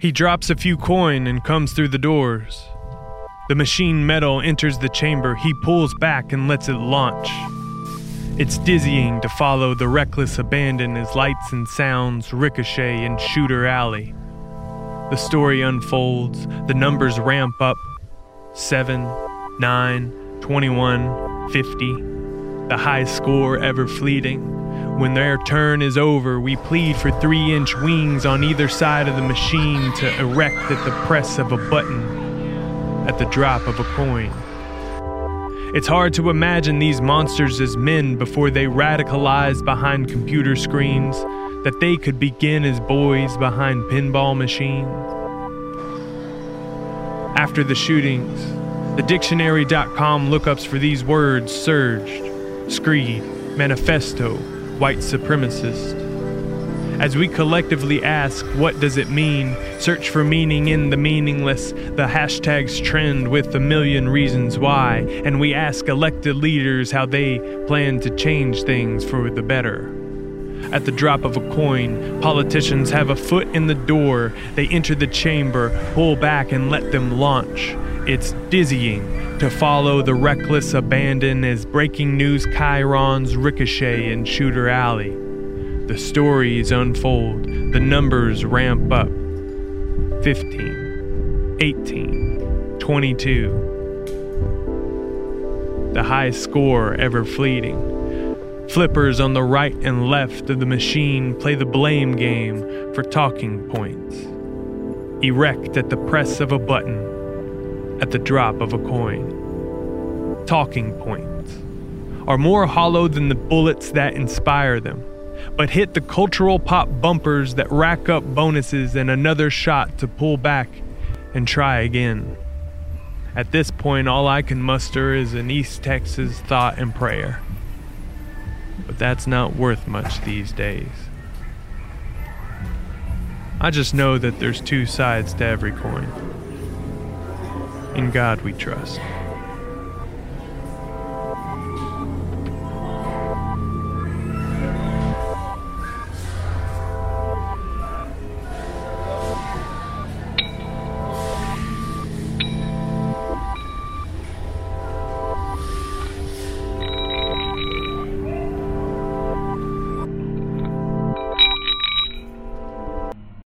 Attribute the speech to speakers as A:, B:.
A: He drops a few coin and comes through the doors. The machine metal enters the chamber. He pulls back and lets it launch. It's dizzying to follow the reckless abandon as lights and sounds ricochet in Shooter Alley. The story unfolds, the numbers ramp up 7, 9, 21, 50, the high score ever fleeting. When their turn is over, we plead for three inch wings on either side of the machine to erect at the press of a button, at the drop of a coin. It's hard to imagine these monsters as men before they radicalize behind computer screens, that they could begin as boys behind pinball machines. After the shootings, the dictionary.com lookups for these words surged Screed, Manifesto, White Supremacist. As we collectively ask, what does it mean? Search for meaning in the meaningless. The hashtags trend with a million reasons why. And we ask elected leaders how they plan to change things for the better. At the drop of a coin, politicians have a foot in the door. They enter the chamber, pull back, and let them launch. It's dizzying to follow the reckless abandon as breaking news chyrons ricochet in Shooter Alley. The stories unfold, the numbers ramp up 15, 18, 22. The high score ever fleeting. Flippers on the right and left of the machine play the blame game for talking points. Erect at the press of a button, at the drop of a coin. Talking points are more hollow than the bullets that inspire them but hit the cultural pop bumpers that rack up bonuses and another shot to pull back and try again. At this point, all I can muster is an East Texas thought and prayer. But that's not worth much these days. I just know that there's two sides to every coin. In God we trust.